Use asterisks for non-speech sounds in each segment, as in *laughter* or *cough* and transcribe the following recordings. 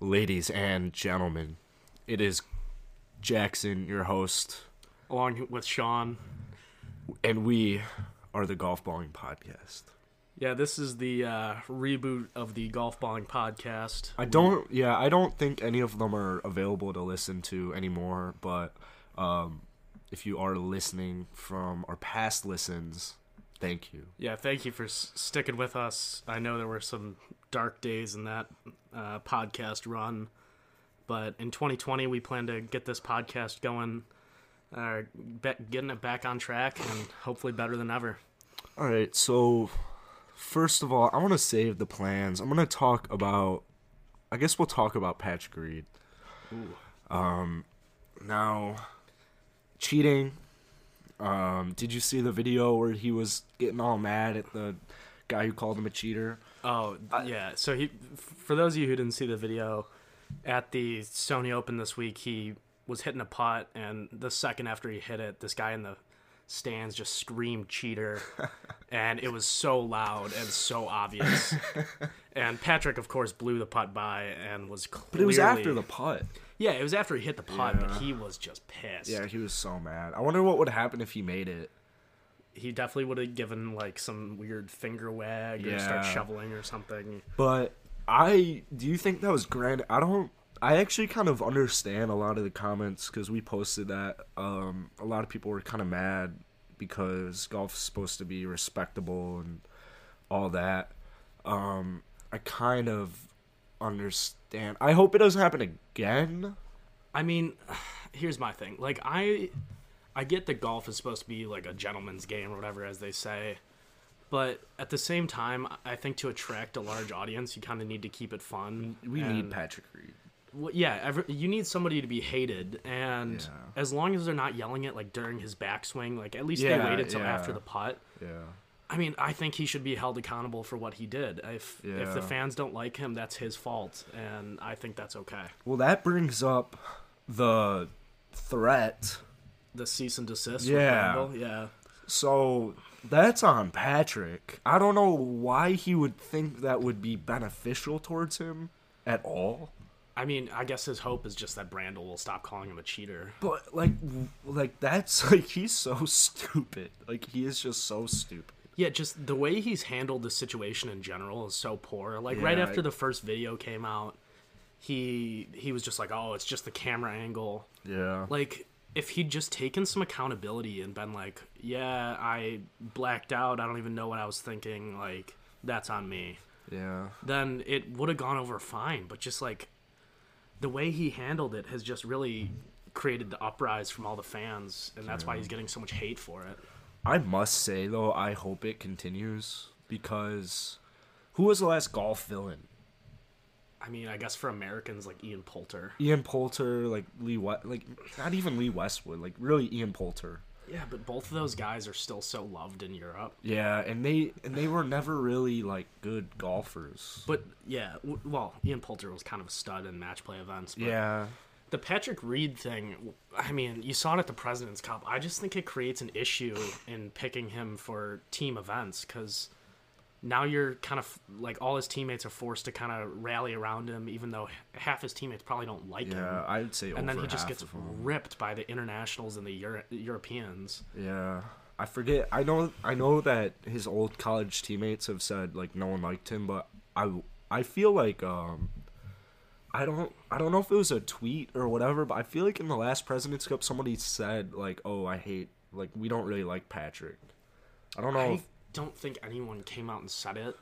Ladies and gentlemen, it is Jackson, your host, along with Sean. and we are the Golf Balling Podcast. Yeah, this is the uh, reboot of the Golf Balling podcast. I don't, yeah, I don't think any of them are available to listen to anymore, but um, if you are listening from our past listens, thank you. Yeah, thank you for s- sticking with us. I know there were some dark days in that uh, podcast run, but in 2020 we plan to get this podcast going, uh, be- getting it back on track, and hopefully better than ever. All right, so first of all, I want to save the plans. I'm going to talk about, I guess we'll talk about Patrick Reed. Um, now, cheating. Um, did you see the video where he was getting all mad at the guy who called him a cheater? Oh yeah. So he, for those of you who didn't see the video, at the Sony Open this week, he was hitting a putt, and the second after he hit it, this guy in the stands just screamed "cheater," *laughs* and it was so loud and so obvious. *laughs* and Patrick, of course, blew the putt by and was clearly. But it was after the putt. Yeah, it was after he hit the putt, Yeah. but he was just pissed. Yeah, he was so mad. I wonder what would happen if he made it. He definitely would have given like some weird finger wag or start shoveling or something. But I do you think that was grand? I don't. I actually kind of understand a lot of the comments because we posted that. Um, a lot of people were kind of mad because golf's supposed to be respectable and all that. Um, I kind of understand. I hope it doesn't happen again. I mean, *sighs* here's my thing. Like I I get that golf is supposed to be like a gentleman's game or whatever as they say. But at the same time, I think to attract a large audience, you kind of need to keep it fun. We need Patrick Reed. Well, yeah, every, you need somebody to be hated, and Yeah. as long as they're not yelling it like during his backswing, like at least Yeah, they waited till yeah. after the putt. Yeah. I mean, I think he should be held accountable for what he did. If if the fans don't like him, that's his fault, and I think that's okay. Well, that brings up the threat The cease and desist. Yeah. Yeah. So that's on Patrick. I don't know why he would think that would be beneficial towards him at all. I mean, I guess his hope is just that Brandel will stop calling him a cheater. But like, like that's *laughs* like he's so stupid. Like he is just so stupid. Yeah, just the way he's handled the situation in general is so poor. Like right after I- the first video came out, he he was just like, "Oh, it's just the camera angle." Yeah. Like if he'd just taken some accountability and been like, "Yeah, I blacked out. I don't even know what I was thinking." Like that's on me. yeah. Then it would have gone over fine. But just like the way he handled it has just really created the uprise from all the fans, and that's why he's getting so much hate for it. I must say though, I hope it continues because who was the last golf villain? I mean, I guess for Americans like Ian Poulter. Ian Poulter, like Lee, West, like not even Lee Westwood, like really Ian Poulter. Yeah, but both of those guys are still so loved in Europe. Yeah, and they and they were never really like good golfers. But yeah, w- well, Ian Poulter was kind of a stud in match play events. But Yeah, The Patrick Reed thing, I mean, you saw it at the President's Cup. I just think it creates an issue in picking him for team events because now you're kind of like all his teammates are forced to kind of rally around him, even though half his teammates probably don't like yeah, him. I'd say And then he just gets ripped by the internationals and the Euro- Europeans. Yeah, I forget. I know. I know that his old college teammates have said like no one liked him, but I I feel like um. I don't I don't know if it was a tweet or whatever, but I feel like in the last President's Cup somebody said like, "Oh, I hate like we don't really like Patrick." I don't know I if don't think anyone came out and said it.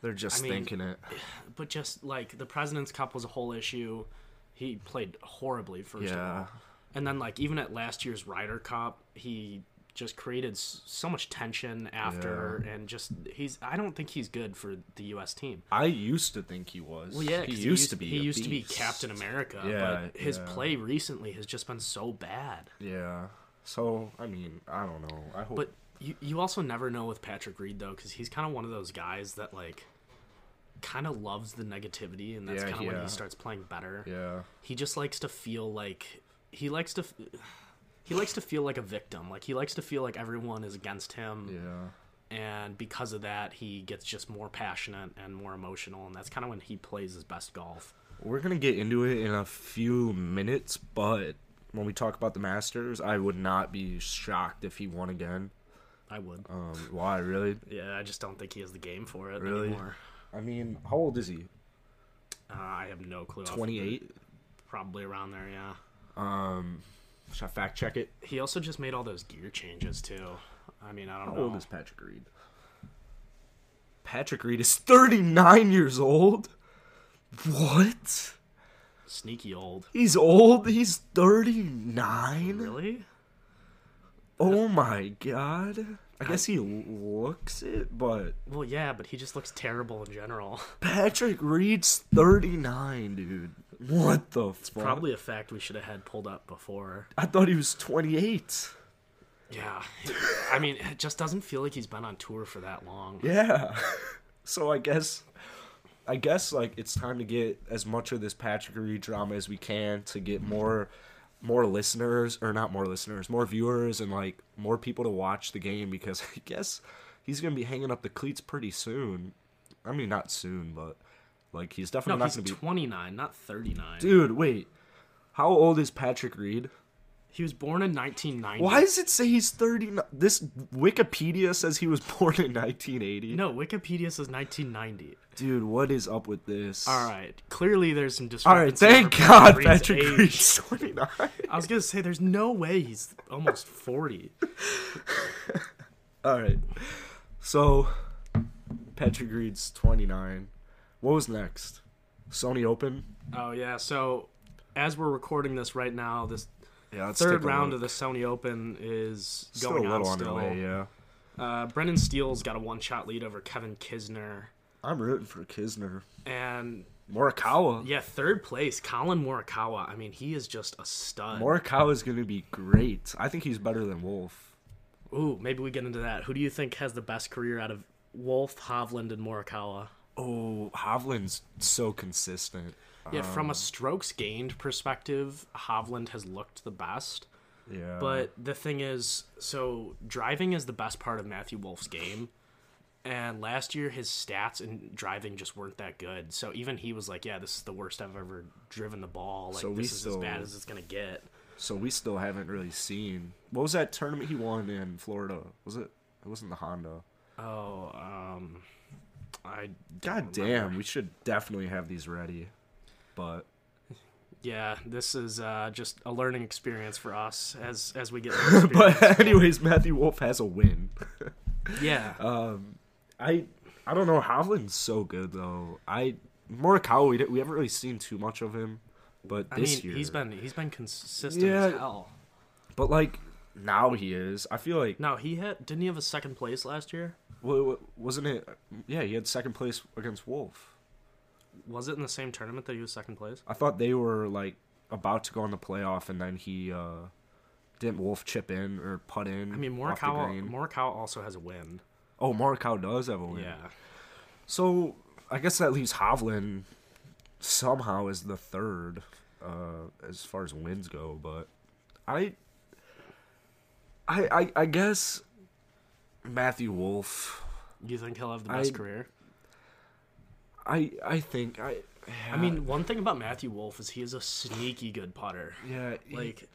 they're just I mean, thinking it. *sighs* but just like the President's Cup was a whole issue. He played horribly first of all, Yeah. and then like even at last year's Ryder Cup, he just created so much tension after, and just he's. I don't think he's good for the U.S. team. I used to think he was. Well, yeah, he used to be. He used to be. Captain America, Yeah, but his yeah. play recently has just been so bad. Yeah. So I mean, I don't know. I hope. But you you also never know with Patrick Reed though, because he's kind of one of those guys that like kind of loves the negativity, and that's Yeah, kind of when he starts playing better. yeah. he just likes to feel like he likes to he likes to feel like a victim like he likes to feel like everyone is against him Yeah. and because of that he gets just more passionate and more emotional and that's kind of when he plays his best golf We're gonna get into it in a few minutes, but when we talk about the Masters, I would not be shocked if he won again. I would. Um, why really? Yeah, I just don't think he has the game for it Really? anymore. I mean, how old is he? Uh, I have no clue. off the- Twenty eight. Probably around there, yeah. Um, should I fact check it? He also just made all those gear changes too. I mean, I don't How know. old is Patrick Reed? Patrick Reed is thirty nine years old. What? Sneaky old. He's old. He's thirty nine. Really? Oh my god. I guess he looks it, but Well, yeah, but he just looks terrible in general. *laughs* Patrick Reed's 39, dude. What the fuck? Probably a fact we should have had pulled up before. I thought he was 28. Yeah. I mean, it just doesn't feel like he's been on tour for that long. Yeah. *laughs* so I guess I guess like it's time to get as much of this Patrick Reed drama as we can to get mm-hmm. more more listeners or not more listeners, more viewers and like more people to watch the game because *laughs* I guess he's going to be hanging up the cleats pretty soon. I mean not soon, but like he's No, definitely not he's going to be 29, not 39. Dude, wait. How old is Patrick Reed? He was born in 1990. Why does it say he's 30? This Wikipedia says he was *laughs* born in 1980. No, Wikipedia says 1990. Dude, what is up with this? All right. Clearly, there's some discrepancy. All right, thank God Reed's Patrick age. Reed's 29. I was gonna say, there's no way he's almost 40. *laughs* All right. So, Patrick Reed's 29. What was next? Sony Open? Oh yeah. So, as we're recording this right now, this Yeah, let's third round look. of the Sony Open is Still going a little on still. underway, yeah. Uh, Brendan Steele's got a one-shot lead over Kevin Kisner, I'm rooting for Kisner. and Morikawa. yeah, third place, Collin Morikawa. I mean, he is just a stud. Morikawa is going to be great. I think he's better than Wolff. Ooh, maybe we get into that. Who do you think has the best career out of Wolff, Hovland, and Morikawa? Oh, Hovland's so consistent. Yeah, from Um, a strokes gained perspective, Hovland has looked the best. Yeah. But the thing is, so driving is the best part of Matthew Wolff's game. And last year, his stats in driving just weren't that good. So even he was like, "Yeah, this is the worst I've ever driven the ball. Like So this is as bad as it's gonna get." so we still haven't really seen. What was that tournament he won in Florida? Was it? It wasn't the Honda. Oh, um, I God don't damn, remember. we should definitely have these ready. But Yeah, this is uh, just a learning experience for us as as we get. *laughs* but anyways, Matthew Wolff has a win. *laughs* yeah, Um, I I don't know. Hovland's so good though. I Morikawa, we, we haven't really seen too much of him, but I this mean, year he's been he's been consistent Yeah. as hell. But like now he is. I feel like now he had didn't he have a second place last year? wa- wasn't it? Yeah, he had second place against Wolff. Was it in the same tournament that he was second place? I thought they were like about to go on the playoff, and then he uh didn't Wolff chip in or putt in. I mean, Morikawa. Morikawa also has a win. Oh, Morikawa does have a win. Yeah. So I guess that leaves Hovland somehow as the third, uh, as far as wins go. But I, I, I, I guess Matthew Wolff. You think he'll have the best I- career? I, I think I. I mean, one thing about Matthew Wolff is he is a sneaky good putter. yeah, he- Like,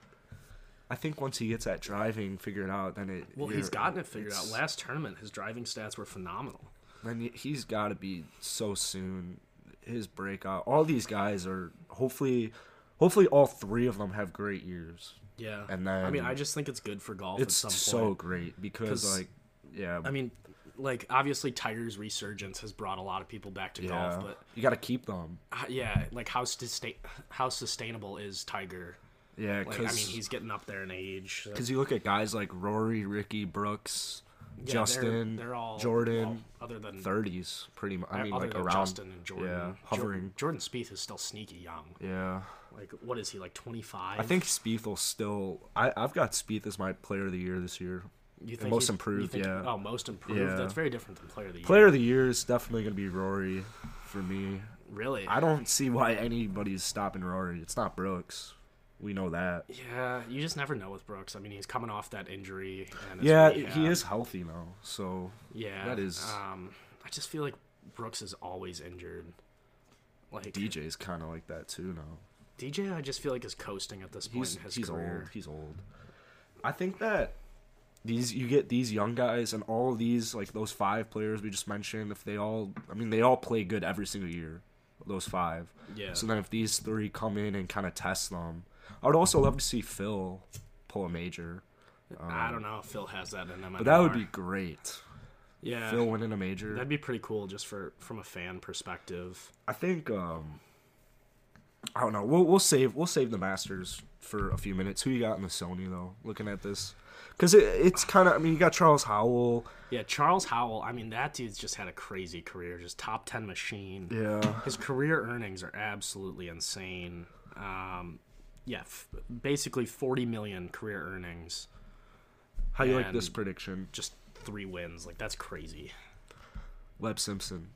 I think once he gets that driving figured out, then it. well, he's gotten it figured out. Last tournament, his driving stats were phenomenal. Then he's got to be so soon. His breakout. All these guys are hopefully, hopefully all three of them have great years. Yeah. And then I mean, I just think it's good for golf It's at some so point. great because like, yeah, I mean, like obviously Tiger's resurgence has brought a lot of people back to yeah, golf, but you got to keep them. uh, yeah, like how sustain how sustainable is Tiger? Yeah, Like, I mean, he's getting up there in age. so- you look at guys like Rory, Rickie, Brooks, Yeah, they're- Justin, they're, all Jordan, other than thirties, pretty much. I mean, other like around. Justin and Jordan. yeah, hovering. Jordan Spieth is still sneaky young. Yeah, Like, what is he like? Twenty five. I think Spieth will still. I I've got Spieth as my player of the year this year. You think most improved, think- yeah. Oh, most improved. Yeah. That's very different than player of the year. Player of the year is definitely gonna be Rory for me. really? I don't see why anybody's stopping Rory. It's not Brooks. We know that. yeah, you just never know with Brooks. I mean, he's coming off that injury. And Yeah, rehab. he is healthy now. So Yeah, that is- Um, I just feel like Brooks is always injured. Like DJ's kind of like that too now. DJ, I just feel like is coasting at this point He's in his he's career. old. He's old. I think that these you get these young guys and all these like those five players we just mentioned. If they all, I mean, they all play good every single year. Those five. Yeah. So then if these three come in and kind of test them, I would also love to see Phil pull a major. I don't know if Phil has that in him. But that would be great. yeah. Phil winning a major. That'd be pretty cool, just for from a fan perspective. I think um I don't know. We'll we'll save we'll save the Masters for a few minutes. Who you got in the Sony though? Looking at this, because it, it's kind of. I mean, you got Charles Howell. Yeah, Charles Howell. I mean, that dude's just had a crazy career, just top ten machine. Yeah. His career earnings are absolutely insane. Um, yeah, f- basically forty million career earnings, How you like this prediction? just three wins. Like that's crazy. Webb Simpson.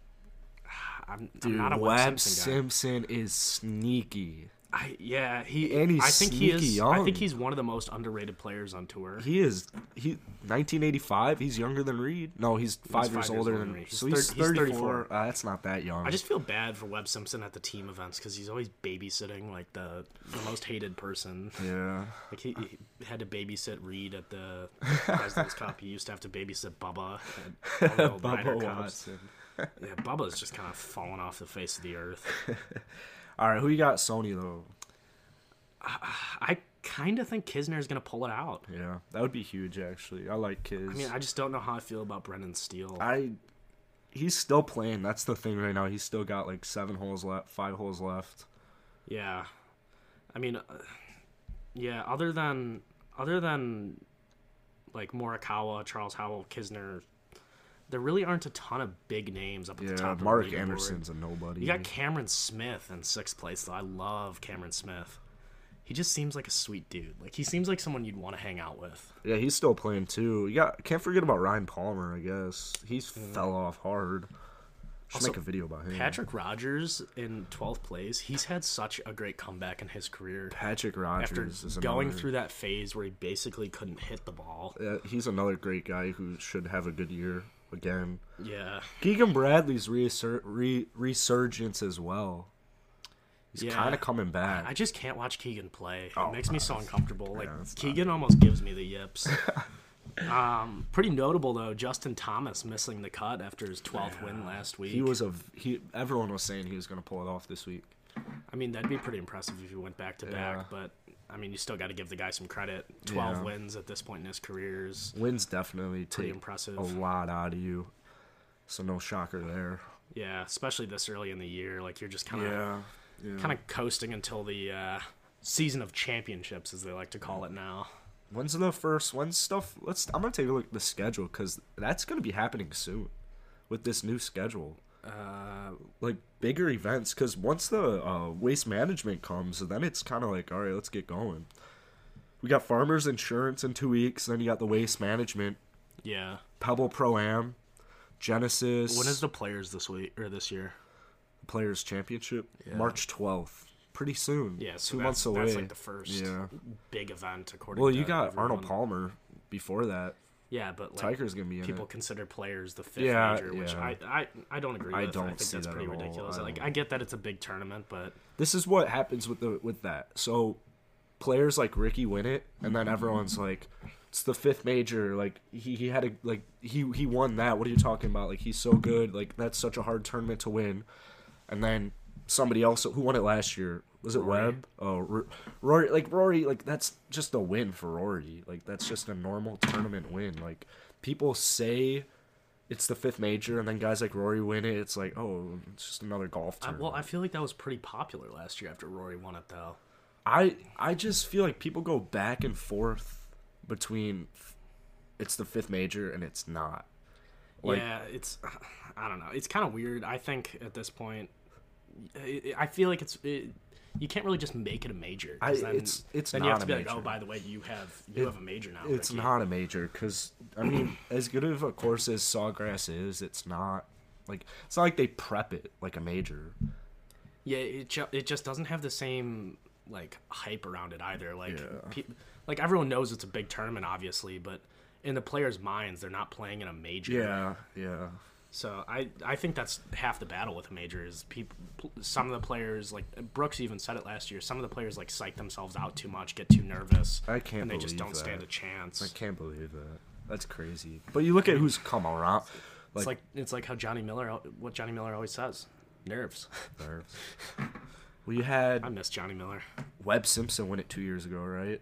*sighs* I'm, Dude, I'm not a Webb Webb Simpson guy. Simpson is sneaky. I, yeah, he And he's I think he is. I think he's one of the most underrated players on tour. He is he 1985. He's younger than Reed. No, he's five, five years, years older than Reed. He's So he's, thir- he's 34. 34. Uh, that's not that young. I just feel bad for Webb Simpson at the team events because he's always babysitting like the the most hated person. yeah. Like he, he had to babysit Reed at the President's Cup. He used to have to babysit Bubba at all the *laughs* Ryder Bubba. Watson. Yeah, Bubba's just kind of fallen off the face of the earth. *laughs* All right, who you got? Sony though. *sighs* I kind of think Kisner is gonna pull it out. Yeah, that would be huge. Actually, I like Kiz. I mean, I just don't know how I feel about Brendan Steele. I he's still playing. That's the thing right now. He's still got like seven holes left, five holes left. Yeah, I mean, uh, yeah. Other than other than like Morikawa, Charles Howell, Kisner, there really aren't a ton of big names up at the Yeah, top. Mark of the. Anderson's a nobody. You got Cameron Smith in sixth place, though. I love Cameron Smith. He just seems like a sweet dude. Like he seems like someone you'd want to hang out with. yeah, he's still playing too. You got can't forget about Ryan Palmer. I guess he's fell off hard. Should Also, make a video about him. Patrick Rodgers in twelfth place. He's had such a great comeback in his career. Patrick After Rodgers is going another- through that phase where he basically couldn't hit the ball. Yeah, he's another great guy who should have a good year again. Yeah. Keegan Bradley's reassur- re- resurgence as well. He's Yeah. kind of coming back. I just can't watch Keegan play. It Oh, makes me so uncomfortable. Like it's not- Keegan almost gives me the yips. *laughs* um, pretty notable though, Justin Thomas missing the cut after his 12th win last week. he was a he. Everyone was saying he was going to pull it off this week. I mean, that'd be pretty impressive if he went back to back, but I mean, you still got to give the guy some credit. 12 Yeah. wins at this point in his career is Wins definitely pretty take impressive. a lot out of you. So no shocker there. Yeah, especially this early in the year. Like, you're just kind of Yeah. yeah. kind of coasting until the uh, season of championships, as they like to call it now. When's the first? When's stuff? Let's. I'm gonna take a look at the schedule because that's gonna be happening soon, with this new schedule. Uh, Like bigger events, because once the uh, waste management comes, then it's kind of like, all right, let's get going. We got farmers insurance in two weeks. Then you got the waste management, yeah. Pebble Pro Am, Genesis. When is the players this week or this year? Players Championship? Yeah. March 12th. Pretty soon. Yeah, so two that's, months away. That's like the first Yeah. big event, according. Well, to you got everyone. Arnold Palmer before that. Yeah, but like, Tiger's gonna be people it. consider players the fifth Yeah, major, which yeah. I, I I don't agree With. I don't I think that's that pretty ridiculous. I Like. I get that it's a big tournament, but this is what happens with the with that. So players like Rickie win it, and then everyone's like, "It's the fifth major." Like he, he had a like he he won that. What are you talking about? Like he's so good. Like that's such a hard tournament to win. And then somebody else who won it last year was it Rory. Webb? Oh, R- Rory. Like Rory. Like that's just a win for Rory. Like that's just a normal tournament win. Like people say. It's the fifth major, and then guys like Rory win it. It's like, oh, it's just another golf I, well, I feel like that was pretty popular last year after Rory won it, though. I I just feel like people go back and forth between it's the fifth major and it's not. Like yeah, it's *sighs* I don't know. It's kind of weird. I think at this point, I I feel like it's it, you can't really just make it a major. I- then, it's- it's then you have not to a be like, oh, by the way, you have you It- have a major now. it's Rickie." not a major because I mean, *clears throat* as good of a course as Sawgrass is, it's not like it's not like they prep it like a major. Yeah, it ju- it just doesn't have the same like hype around it either. Like Yeah. pe- like everyone knows it's a big tournament, obviously, but in the players' minds, they're not playing in a major. Yeah, yeah. So I I think that's half the battle with a major is people. Some of the players like Brooks even said it last year. Some of the players like psych themselves out too much, get too nervous, I can't and they just don't stand a chance. I can't believe that. That's crazy. But you look at who's come around. it's Like, like it's like how Johnny Miller, what Johnny Miller always says, nerves. nerves. *laughs* well, you had I miss Johnny Miller. Webb Simpson won it two years ago, right?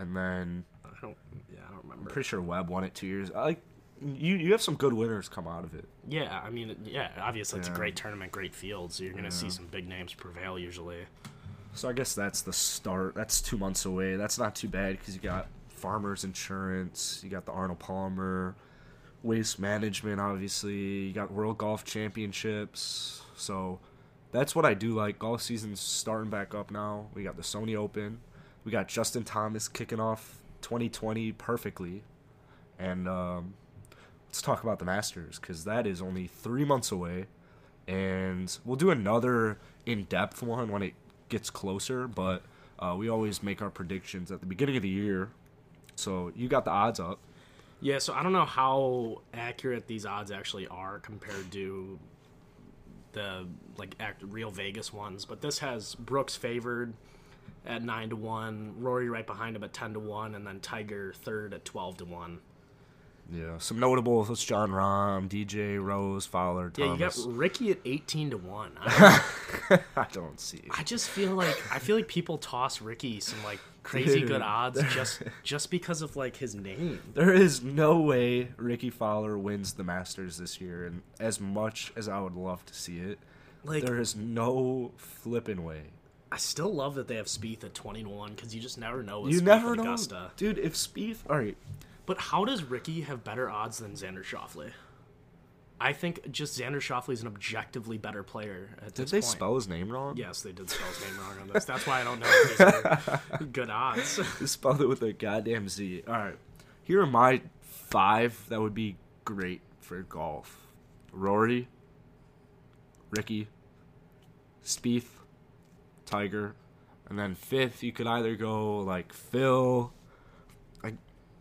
And then I don't. Yeah, I don't remember I'm remember. pretty sure Webb won it two years. I like you. You have some good winners come out of it. Yeah, I mean, yeah. Obviously, it's a great tournament, great field, so you're gonna see some big names prevail usually. So I guess that's the start. That's two months away. That's not too bad because you got Farmers Insurance, you got the Arnold Palmer, Waste Management, obviously. You got World Golf Championships. So that's what I do like. Golf season's starting back up now. We got the Sony Open. We got Justin Thomas kicking off 2020 perfectly. And um, let's talk about the Masters because that is only three months away. And we'll do another in depth one when it gets closer. But uh, we always make our predictions at the beginning of the year. So you got the odds up. Yeah, so I don't know how accurate these odds actually are compared to the like act, real Vegas ones, but this has Brooks favored at nine to one, Rory right behind him at ten to one, and then Tiger third at twelve to one. Yeah, some notables: it's Jon Rahm, DJ Rose, Fowler, Yeah, you got Rickie at eighteen to one. I, *laughs* I don't see. I just feel like I feel like people toss Rickie some like crazy Dude. *laughs* good odds just just because of like his name. There is no way Rickie Fowler wins the Masters this year, and as much as I would love to see it, Like there is no flipping way. I still love that they have Spieth at twenty to one because you just never know. With You never know, Augusta. dude. If Spieth, all right, But how does Rickie have better odds than Xander Schauffele? I think just Xander Schauffele is an objectively better player at did this they point. spell his name wrong? Yes, they did spell his name wrong on this. That's why I don't know if these are *laughs* good odds. *laughs* They spelled it with a goddamn Z. All right, here are my five that would be great for golf: Rory, Rickie, Spieth, Tiger, and then fifth you could either go like Phil.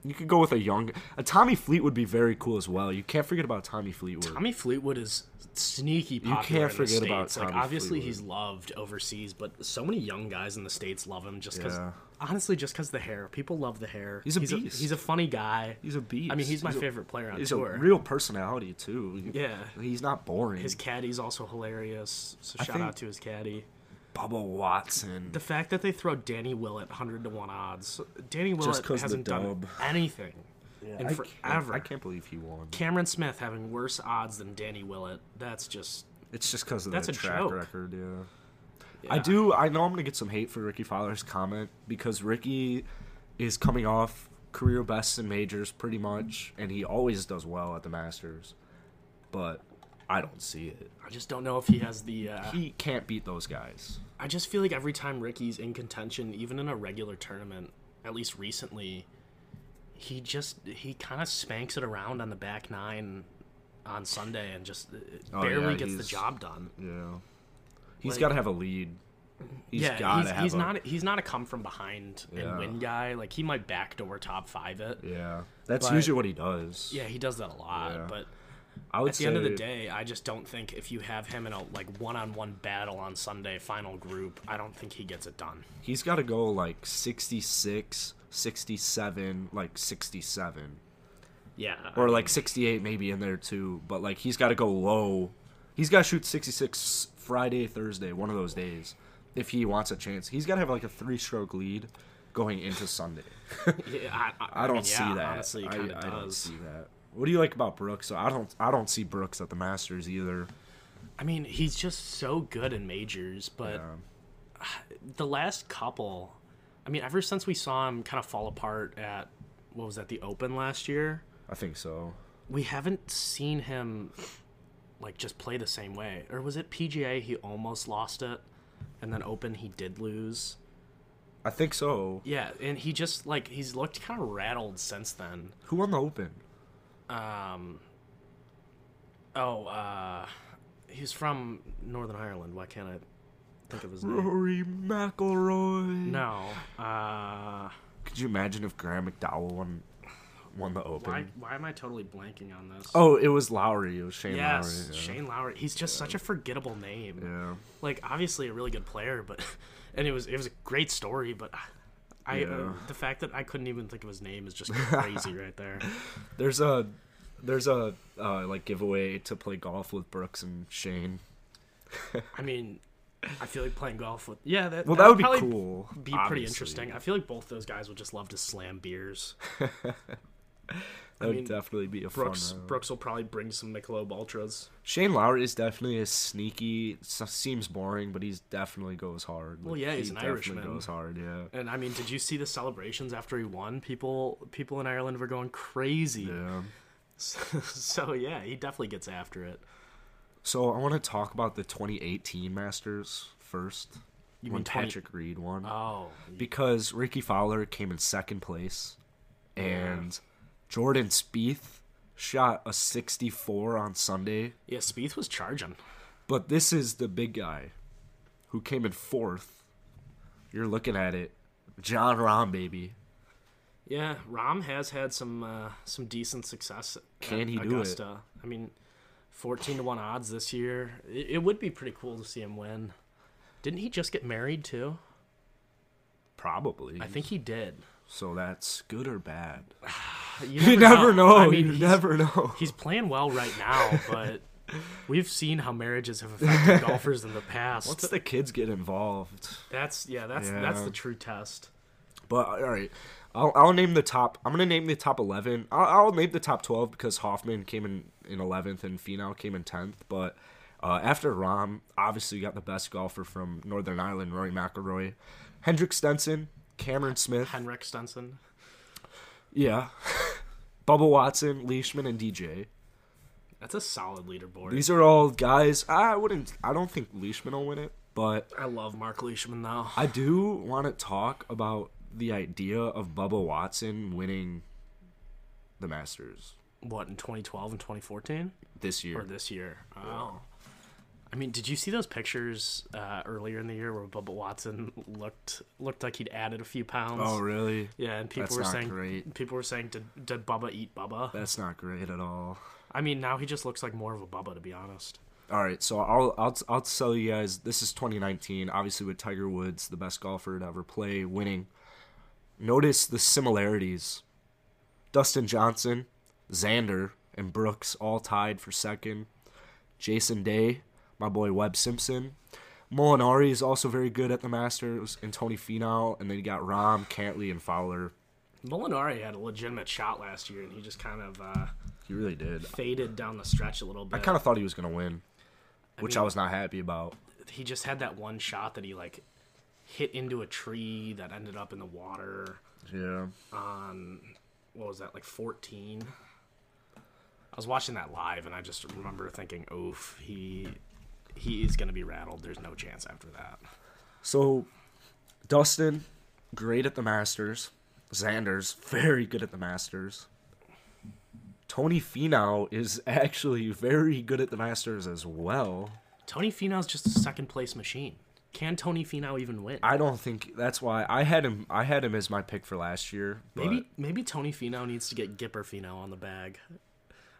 You could go with a young. A Tommy Fleetwood would be very cool as well. You can't forget about Tommy Fleetwood. Tommy Fleetwood is sneaky popular You can't forget about States. Like obviously Fleetwood. he's loved overseas, but so many young guys in the states love him just because. Yeah. Honestly, just because the hair. People love the hair. He's a he's beast. he's a funny guy. He's a beast. I mean, he's my a- favorite player on He's tour. a real personality too. Yeah. he's not boring. His caddy's also hilarious. So I shout out to his caddy. Bubba Watson. The fact that they throw Danny Willett 100 to 1 odds. Danny Willett 'cause the hasn't done dub. anything in I forever. Can't, I can't believe he won. Cameron Smith having worse odds than Danny Willett. That's just. It's just because of That's the a track joke. record, yeah. Yeah. I do. I know I'm gonna get some hate for Rickie Fowler's comment because Rickie is coming off career bests in majors pretty much, and he always does well at the Masters. But I don't see it. I just don't know if he has the. Uh, He can't beat those guys. I just feel like every time Rickie's in contention, even in a regular tournament, at least recently, he just he kind of spanks it around on the back nine on Sunday and just uh, Oh, barely yeah, gets the job done. Yeah, he's Like- got to have a lead. He's yeah, got to he's, have. he's a, not he's not a come from behind Yeah. and win guy. Like he might backdoor top five it. Yeah, that's usually what he does. Yeah, he does that a lot. Yeah. But I would at the end of the day, I just don't think if you have him in a like one on one battle on Sunday final group, I don't think he gets it done. He's got to go like 66, 67, like 67. Yeah, Or I like 68 maybe in there too. But like he's got to go low. He's got to shoot 66 Friday, Thursday, one of those days. If he wants a chance. He's got to have like a three stroke lead going into Sunday. *laughs* yeah, I, I, I don't mean, see that. Honestly, I, kind of I does. don't see that. What do you like about Brooks? So I don't I don't see Brooks at the Masters either. I mean, he's just so good in majors, but Yeah. *sighs* the last couple, I mean, ever since we saw him kind of fall apart at what was that the Open last year, I think so. we haven't seen him like just play the same way. Or was it PGA he almost lost it, and then Open he did lose. I think so. Yeah, and he just like he's looked kind of rattled since then. Who won the Open? Um. Oh, uh, he's from Northern Ireland. Why can't I think of his name? Rory McIlroy. No. Uh, Could you imagine if Graham McDowell won? won the Open. Why, why am I totally blanking on this? Oh, it was Lowry. It was Shane yes, Lowry. yeah. Shane Lowry. He's just such a forgettable name. Yeah. Like obviously a really good player, but *laughs* and it was it was a great story, but I uh, the fact that I couldn't even think of his name is just *laughs* crazy right there. There's a there's a uh, like giveaway to play golf with Brooks and Shane. *laughs* I mean, I feel like playing golf with yeah that Well, that would be cool. Be pretty obviously. interesting. I feel like both those guys would just love to slam beers. *laughs* That would mean, definitely be a Brooks fun. round. Brooks will probably bring some Michelob Ultras. Shane Lowry is definitely a sneaky. Seems boring, but he's definitely goes hard. Well, yeah, he's he an Irishman. Goes hard, yeah. And I mean, did you see the celebrations after he won? People people in Ireland were going crazy. Yeah. *laughs* so yeah, he definitely gets after it. So I want to talk about the 2018 Masters first. You when mean 20 Patrick Reed won? Oh, because Rickie Fowler came in second place, and Jordan Spieth shot a 64 on Sunday. yeah, Spieth was charging. But this is the big guy who came in fourth. You're looking at it, Jon Rahm, baby. Yeah, Rahm has had some uh, some decent success. Can he do it? Augusta. I mean, fourteen to one odds this year. It, it would be pretty cool to see him win. Didn't he just get married too? Probably. I think he did. so. That's good or bad. *sighs* *sighs* You You never know. I mean, you never know. *laughs* he's playing well right now, but we've seen how marriages have affected *laughs* golfers in the past. Once the kids get involved, That's yeah, that's that's the true test. But all right, I'll, I'll name the top. I'm gonna name the top eleven. I'll, I'll name the top twelve because Hoffman came in in eleventh and Finau came in tenth. But uh, after Rahm, obviously you got the best golfer from Northern Ireland, Rory McIlroy, Henrik Stenson, Cameron Smith, Henrik Stenson. yeah, *laughs* Bubba Watson, Leishman, and DJ. That's a solid leaderboard. These are all guys. I wouldn't. I don't think Leishman will win it, but I love Mark Leishman though. I do want to talk about the idea of Bubba Watson winning the Masters What in 2012 and 2014 this year. or this year? Oh. I mean, did you see those pictures uh, earlier in the year where Bubba Watson looked looked like he'd added a few pounds? Oh, really? yeah, and people That's were saying great. people were saying did did Bubba eat Bubba? That's not great at all. I mean, now he just looks like more of a Bubba to be honest. All right, so I'll I'll I'll tell you guys. This is 2019, obviously with Tiger Woods, the best golfer to ever play, winning. Notice the similarities. Dustin Johnson, Xander, and Brooks all tied for second. Jason Day, my boy Webb Simpson. Molinari is also very good at the Masters, and Tony Finau, and then you got Rahm, Cantlay, and Fowler. Molinari had a legitimate shot last year, and he just kind of uh, He really did. faded down the stretch a little bit. I kind of thought he was gonna win, which I was not happy about. he just had that one shot that he like hit into a tree that ended up in the water Yeah. on what was that like 14 i was watching that live and i just remember thinking oof he he is going to be rattled there's no chance after that So, Dustin, great at the Masters. Xander's very good at the Masters. Tony Finau is *laughs* actually very good at the Masters as well. tony Finau's just a second place machine can tony Finau even win I don't think that's why I had him. I had him as my pick for last year. maybe maybe tony Finau needs to get gipper Finau on the bag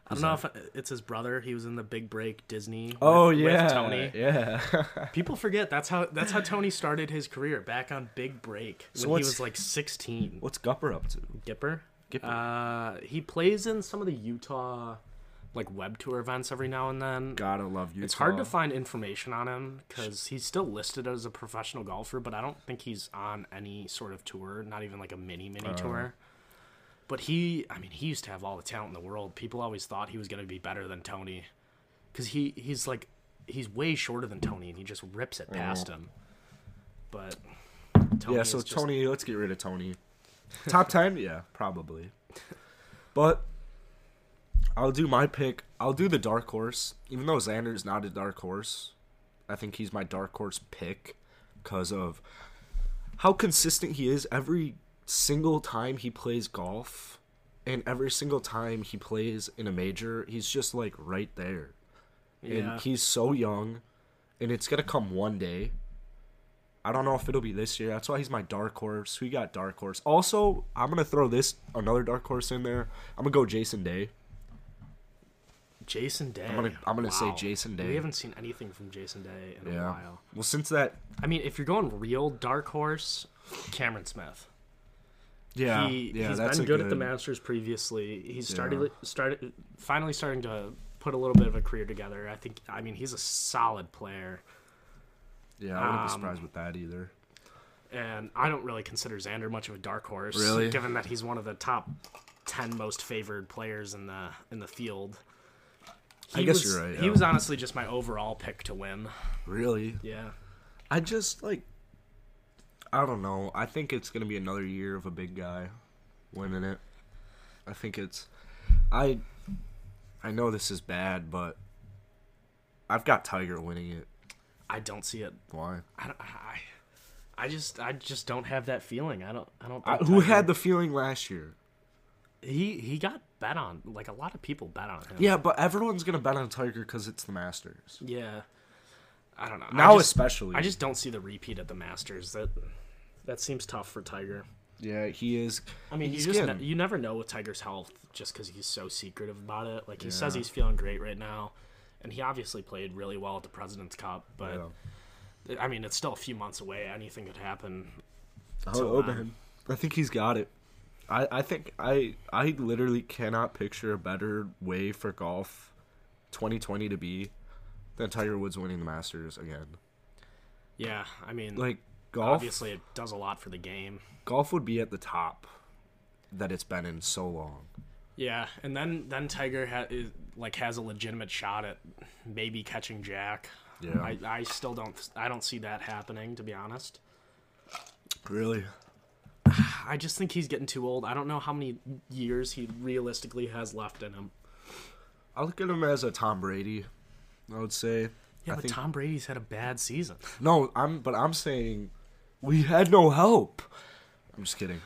I don't know if it's his brother. He was in the Big Break Disney. Oh with, yeah, with Tony. yeah. *laughs* People forget that's how that's how Tony started his career back on Big Break when he was like 16. What's Gupper up to? Gipper. Gipper. Uh, he plays in some of the Utah like web tour events every now and then. Gotta love you. It's hard to find information on him because he's still listed as a professional golfer, but I don't think he's on any sort of tour, not even like a mini mini tour. But he, I mean, he used to have all the talent in the world. People always thought he was going to be better than Tony because he he's like he's way shorter than Tony and he just rips it past him. But Tony yeah, so just- Tony, let's get rid of Tony. *laughs* Top ten, yeah, probably. But I'll do my pick. I'll do the dark horse, even though Xander's not a dark horse. I think he's my dark horse pick because of how consistent he is every single time he plays golf, and every single time he plays in a major, he's just like right there. yeah. And he's so young, and it's gonna come one day I don't know if it'll be this year. That's why he's my dark horse. We got dark horse. Also, I'm gonna throw this another dark horse in there. I'm gonna go Jason Day. Jason Day. I'm gonna I'm gonna say Jason Day. We haven't seen anything from Jason Day in a yeah. while. Well, since that, I mean, if you're going real dark horse, Cameron Smith. Yeah, he, yeah, he's that's been a good, at the Masters previously. He's started Yeah. started finally starting to put a little bit of a career together. I think. I mean, he's a solid player, Yeah, I wouldn't be Um, surprised with that either. and I don't really consider Xander much of a dark horse. Really? given that he's one of the top ten most favored players in the in the field. I He guess was- you're right, He yeah. was honestly just my overall pick to win. Really, Yeah. I just like, I don't know. I think it's gonna be another year of a big guy winning it. I think it's, I, I know this is bad, but I've got Tiger winning it. I don't see it. Why? I, don't, I, I just I just don't have that feeling. I don't I don't. I, who had the feeling last year? he he got bet on like a lot of people bet on him. Yeah, but everyone's gonna bet on Tiger because it's the Masters. Yeah. I don't know. I Now just- especially. I just don't see the repeat at the Masters. That that seems tough for Tiger. yeah, he is. I mean, he's you just ne- you never know with Tiger's health just because he's so secretive about it. Like he says he's feeling great right now, and he obviously played really well at the President's Cup. But I mean, it's still a few months away. Anything could happen. Oh, oh, man. I think he's got it. I, I think I I literally cannot picture a better way for golf 2020 to be than Tiger Woods winning the Masters again. Yeah, I mean, Like golf obviously it does a lot for the game. golf would be at the top that it's been in so long. Yeah, and then then Tiger ha- is, like has a legitimate shot at maybe catching Jack. Yeah. I, I still don't I don't see that happening to be honest. Really? *sighs* I just think he's getting too old. I don't know how many years he realistically has left in him. I look at him as a Tom Brady. I would say. Yeah, I but think, Tom Brady's had a bad season. No, I'm but I'm saying we had no help. I'm just kidding.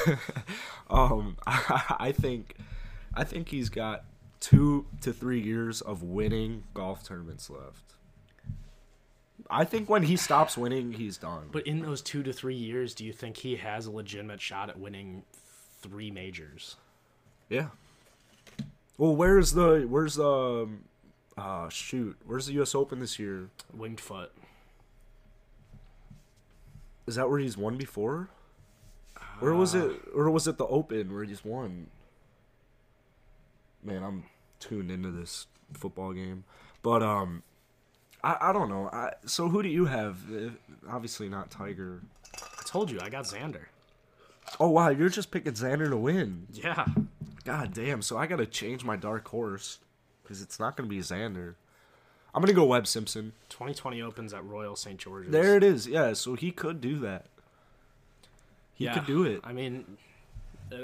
*laughs* um, *laughs* I, think, I think he's got two to three years of winning golf tournaments left. I think when he stops winning, he's done. But in those two to three years, do you think he has a legitimate shot at winning three majors? yeah. Well, where's the where's the um, uh shoot? Where's the U.S. Open this year? Winged foot. Is that where he's won before? Where was it? Uh, Or was it the Open where he's won? Man, I'm tuned into this football game, but um, I I don't know. I so who do you have? Uh, Obviously not Tiger. I told you I got Xander. Oh wow, you're just picking Xander to win. Yeah. God damn. So I gotta change my dark horse because it's not gonna be Xander. I'm gonna go Webb Simpson. 2020 opens at Royal St. George's. There it is. Yeah. So he could do that. He Yeah, could do it. I mean, uh,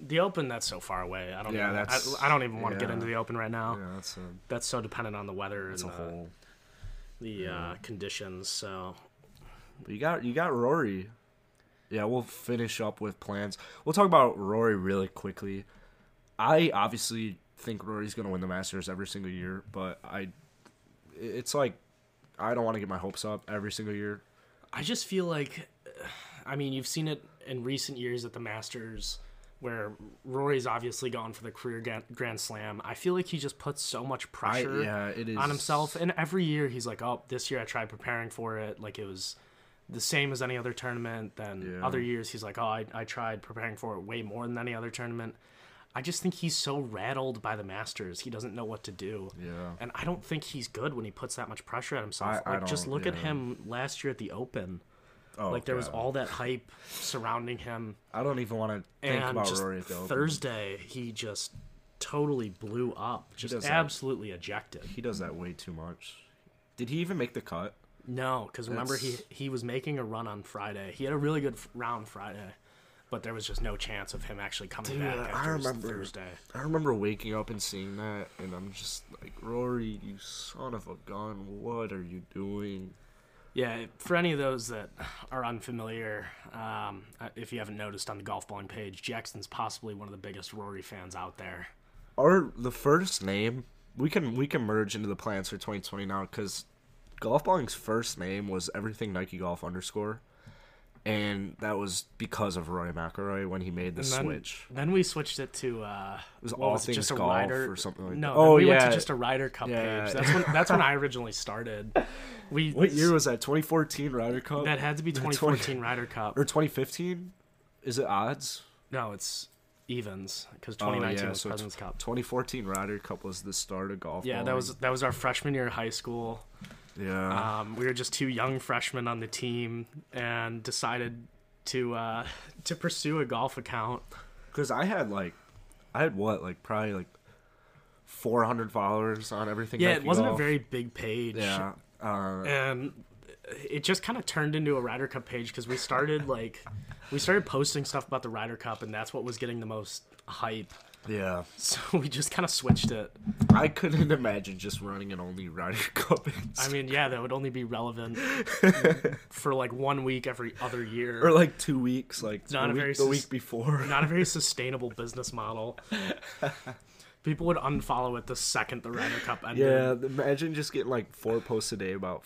the Open that's so far away. I don't. Yeah, even, that's- I, I don't even want to get into the Open right now. Yeah, that's a That's so dependent on the weather and a the, whole. the uh, conditions. So But you got you got Rory. Yeah, we'll finish up with plans. We'll talk about Rory really quickly. I obviously think Rory's gonna win the Masters every single year, but I, it's like, I don't want to get my hopes up every single year. I just feel like, I mean, you've seen it in recent years at the Masters, where Rory's obviously gone for the career Grand, Slam. I feel like he just puts so much I pressure yeah, it is on himself, and every year he's like, "Oh, this year I tried preparing for it, like it was." The same as any other tournament. Then Yeah. other years he's like, oh, I, I tried preparing for it way more than any other tournament. I just think he's so rattled by the Masters. He doesn't know what to do. Yeah. And I don't think he's good when he puts that much pressure on himself. I- I like, just don't- look at him last year at the Open. Oh, like, there was all that hype surrounding him. I don't even want to think And about just Rory at the Open. Thursday, he just totally blew up. Just does that. absolutely ejected. He does that way too much. Did he even make the cut? No, because remember, he, he was making a run on Friday. He had a really good round Friday. But there was just no chance of him actually coming Dude, back I after remember- Thursday. I remember waking up and seeing that, and I'm just like, Rory, you son of a gun, what are you doing? Yeah, for any of those that are unfamiliar, um, uh, if you haven't noticed on the golf balling page, Jackson's possibly one of the biggest Rory fans out there. Our the first name we can we can merge into the plans for 2020 now because golf balling's first name was everything Nike Golf underscore, and that was because of Roy McIlroy when he made the then, switch. Then we switched it to uh, It was all was it, things just a golf rider or something like no, that. Oh we went to just a Ryder Cup Yeah. page. That's when that's when I *laughs* originally started. We what year was that? 2014 Ryder Cup that had to be The 2014 Ryder Cup. or 2015? Is it odds? No, it's evens because Oh, 2019 yeah, was so President's Cup. 2014 Ryder Cup was the start of golf. Yeah, that was that was our freshman year of high school. Yeah. Um, we were just two young freshmen on the team and decided to uh, *laughs* to pursue a golf account. Because I had like, I had what like probably like 400 followers on everything. Yeah, it wasn't Golf. a very big page. Yeah. Uh, and it just kind of turned into a Ryder Cup page because we started like we started posting stuff about the Ryder Cup, and that's what was getting the most hype. Yeah. *laughs* So we just kind of switched it. I couldn't imagine just running an only Ryder *laughs* Cup. I mean, yeah, that would only be relevant *laughs* for like one week every other year. or like two weeks, like Not the, a week, very the week before. Not a very sustainable business model. People would unfollow it the second the Ryder Cup ended. Yeah, imagine just getting like four posts a day about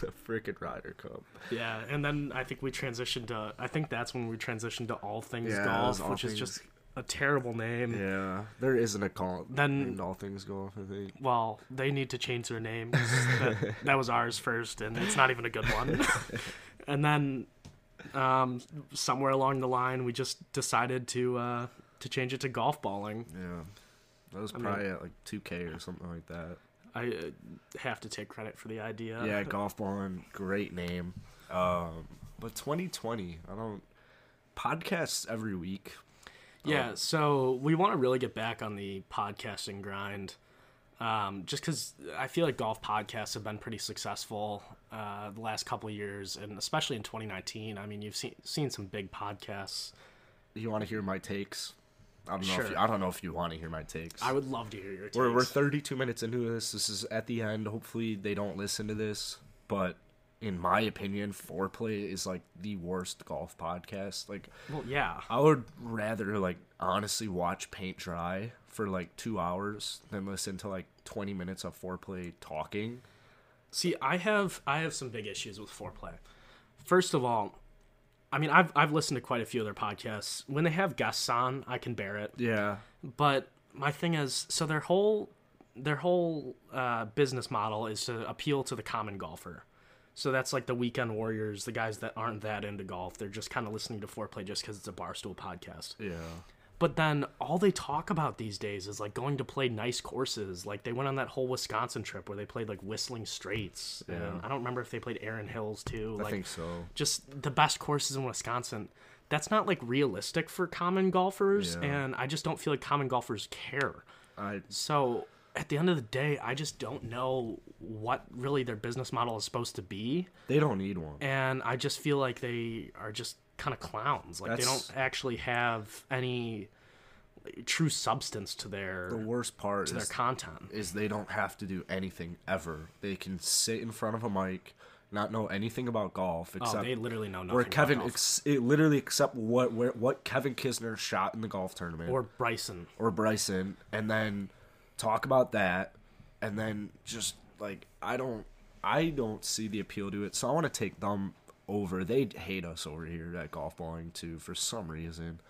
the freaking Ryder Cup. Yeah, and then I think we transitioned to. I think that's when we transitioned to All Things Yeah, Golf, All which is just a terrible name. Yeah, there isn't a call. Then- all things go off. I think. Well, they need to change their name. that, *laughs* that was ours first, and it's not even a good one. *laughs* and then, um, somewhere along the line, we just decided to uh, to change it to golf balling. Yeah, that was mean- probably at like 2K or something like that. I uh, have to take credit for the idea. yeah, golf balling, great name. Um, but 2020, I don't podcasts every week. Yeah, so we want to really get back on the podcasting grind. Um, just because I feel like golf podcasts have been pretty successful uh, the last couple of years, and especially in 2019. I mean, you've seen seen some big podcasts. You want to hear my takes? I don't know. If Sure. you, I don't know if you want to hear my takes. I would love to hear your takes. We're we're 32 minutes into this. This is at the end. Hopefully they don't listen to this, but in my opinion, Foreplay is like the worst golf podcast. Like well, yeah. I would rather like honestly watch paint dry for like 2 hours than listen to like 20 minutes of Foreplay talking. See, I have I have some big issues with foreplay. First of all, I mean, I've I've listened to quite a few of their podcasts. When they have guests on, I can bear it. Yeah. But my thing is, so their whole their whole uh, business model is to appeal to the common golfer. So that's like the weekend warriors, the guys that aren't that into golf. They're just kind of listening to foreplay just because it's a barstool podcast. Yeah. But then all they talk about these days is like going to play nice courses. Like they went on that whole Wisconsin trip where they played like Whistling Straits. Yeah. And I don't remember if they played Erin Hills too. I like think so. just the best courses in Wisconsin. That's not like realistic for common golfers, Yeah. and I just don't feel like common golfers care. I So at the end of the day, I just don't know what really their business model is supposed to be, they don't need one. and I just feel like they are just kind of clowns. Like they don't actually have any true substance to their The worst part to their content. is they don't have to do anything ever. They can sit in front of a mic, not know anything about golf Oh, except they literally know nothing. where about Kevin golf. ex- it literally except what where, what Kevin Kisner shot in the golf tournament or Bryson. or Bryson, and then talk about that, and then just like I don't I don't see the appeal to it, so I want to take them over. They hate us over here at golf balling too for some reason.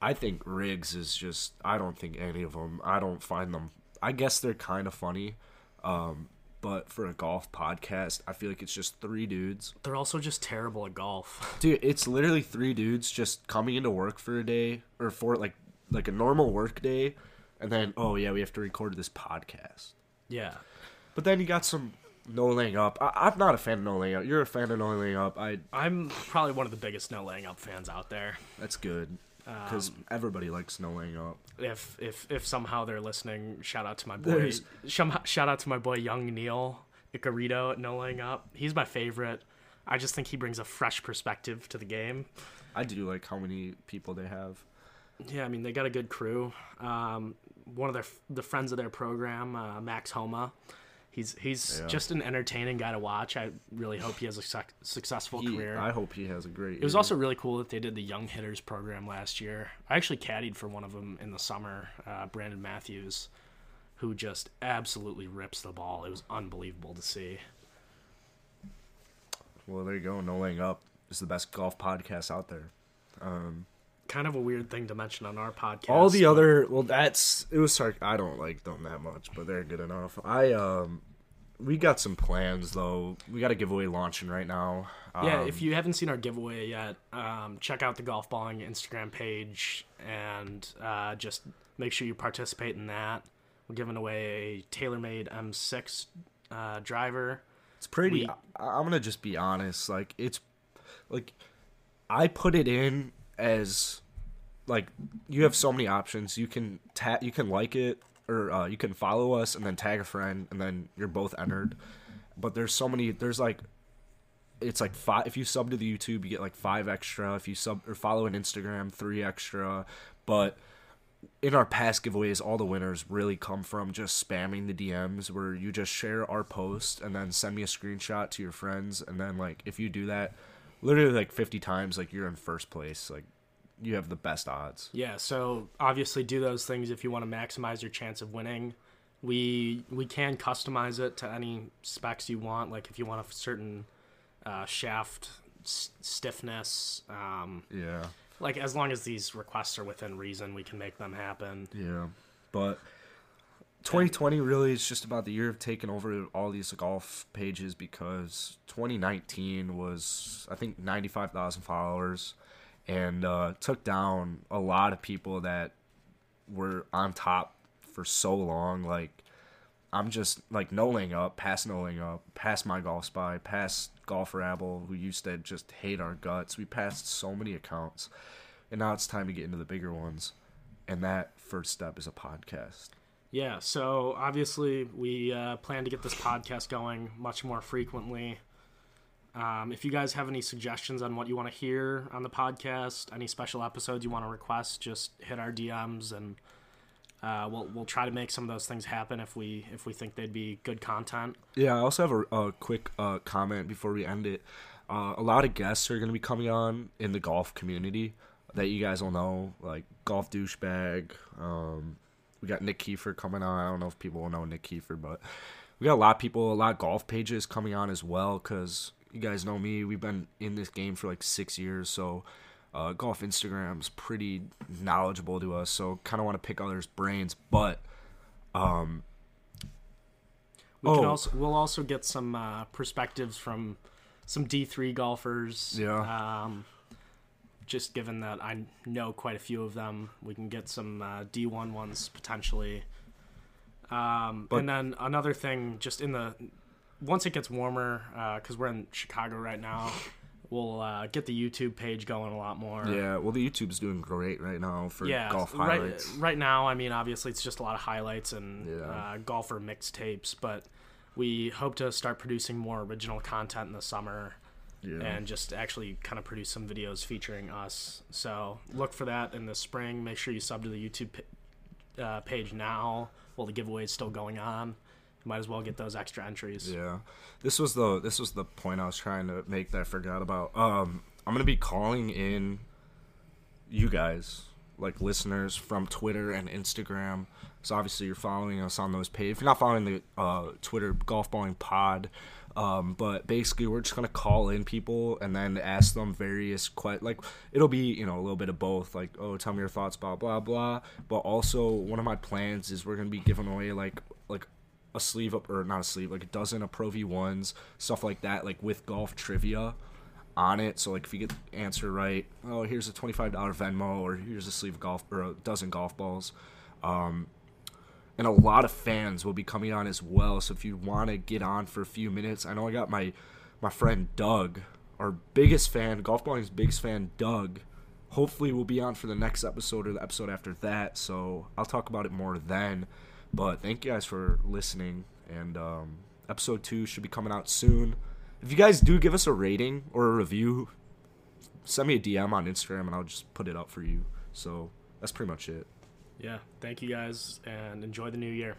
I think Riggs is just I don't think any of them. I don't find them. I guess they're kind of funny, um, but for a golf podcast, I feel like it's just three dudes They're also just terrible at golf. *laughs* Dude, it's literally three dudes just coming into work for a day or for like like a normal work day and then oh yeah, we have to record this podcast. yeah. But then you got some no laying up. I, I'm not a fan of no laying up. You're a fan of no laying up. I I'm probably one of the biggest no laying up fans out there. that's good because Um, everybody likes no laying up. If if if somehow they're listening, shout out to my boy. There's- Shout out to my boy Young Neil Icarito at No Laying Up. He's my favorite. I just think he brings a fresh perspective to the game. I do like how many people they have. Yeah, I mean they got a good crew. Um, one of their the friends of their program, uh, Max Homa. He's he's Yeah. just an entertaining guy to watch. I really hope he has a suc successful He, career. I hope he has a great. It was also really cool that they did the Young Hitters program last year. I actually caddied for one of them in the summer, uh, Brandon Matthews, who just absolutely rips the ball. It was unbelievable to see. Well, there you go. No laying up is the best golf podcast out there. Um, Kind of a weird thing to mention on our podcast. all the but- other well, that's it was sarc. I don't like them that much, but they're good enough. I um, we got some plans though. We got a giveaway launching right now. Yeah, Um, if you haven't seen our giveaway yet, um, check out the golf balling Instagram page and uh, just make sure you participate in that. We're giving away a TaylorMade M6 uh, driver. It's pretty. We- I, I'm gonna just be honest. Like it's, like, I put it in as, like, you have so many options. You can ta- you can like it, or uh, you can follow us and then tag a friend, and then you're both entered. But there's so many. There's like, it's like five. If you sub to the YouTube, you get like five extra. If you sub or follow an Instagram, three extra. But in our past giveaways, all the winners really come from just spamming the DMs where you just share our post and then send me a screenshot to your friends. And then, like, if you do that literally like 50 times, like, you're in first place. Like, you have the best odds. Yeah, so obviously do those things if you want to maximize your chance of winning. We we can customize it to any specs you want. Like if you want a certain uh, shaft s- stiffness, um, Yeah. like as long as these requests are within reason, we can make them happen. Yeah. But 2020 really is just about the year of taking over all these golf pages because 2019 was, I think, 95,000 followers and uh, took down a lot of people that were on top for so long. Like, I'm just like no laying up, past no laying up, past my golf spy, past golf rabble who used to just hate our guts. We passed so many accounts, and now it's time to get into the bigger ones, and that first step is a podcast. Yeah, so obviously we uh, plan to get this podcast going much more frequently. Um, if you guys have any suggestions on what you want to hear on the podcast, any special episodes you want to request, just hit our DMs and uh, we'll we'll try to make some of those things happen if we if we think they'd be good content. Yeah, I also have a, a quick uh, comment before we end it. Uh, a lot of guests are going to be coming on in the golf community that you guys will know, like Golf Douchebag. Um, we got Nick Kiefer coming on. I don't know if people will know Nick Kiefer, but we got a lot of people, a lot of golf pages coming on as well because you guys know me. We've been in this game for like six years, so uh, golf Instagram's pretty knowledgeable to us. So kind of want to pick others' brains, but um, We can Oh. also we'll also get some uh, perspectives from some D three golfers. Yeah. Um, just given that I know quite a few of them, we can get some uh, D one ones potentially. Um, But- and then another thing, just in the once it gets warmer, because we're in Chicago right now, we'll uh, get the YouTube page going a lot more. yeah, well, the YouTube's doing great right now for Yeah, golf right, highlights. right now, I mean, obviously, it's just a lot of highlights and Yeah. uh, golfer mixtapes, but we hope to start producing more original content in the summer Yeah. and just actually kind of produce some videos featuring us. So look for that in the spring. Make sure you sub to the YouTube uh, page now while the giveaway is still going on. You might as well get those extra entries. Yeah, this was the this was the point I was trying to make that I forgot about. Um, I'm gonna be calling in you guys, like listeners from Twitter and Instagram. So obviously you're following us on those pages. If you're not following the uh, Twitter Golf Balling Pod, um, but basically we're just gonna call in people and then ask them various que- like it'll be you know a little bit of both. Like oh, tell me your thoughts, blah blah blah. But also one of my plans is we're gonna be giving away like like a sleeve up or not a sleeve like a dozen of Pro V ones stuff like that like with golf trivia on it. So like if you get the answer right, oh here's a twenty five dollar Venmo or here's a sleeve of golf or a dozen golf balls. Um, and a lot of fans will be coming on as well. So if you want to get on for a few minutes, I know I got my my friend Doug, our biggest fan, golf balling's biggest fan, Doug. Hopefully, we'll be on for the next episode or the episode after that. So I'll talk about it more then. But thank you guys for listening. And um, episode two should be coming out soon. If you guys do give us a rating or a review, send me a DM on Instagram and I'll just put it up for you. So that's pretty much it. Yeah. Thank you guys and enjoy the new year.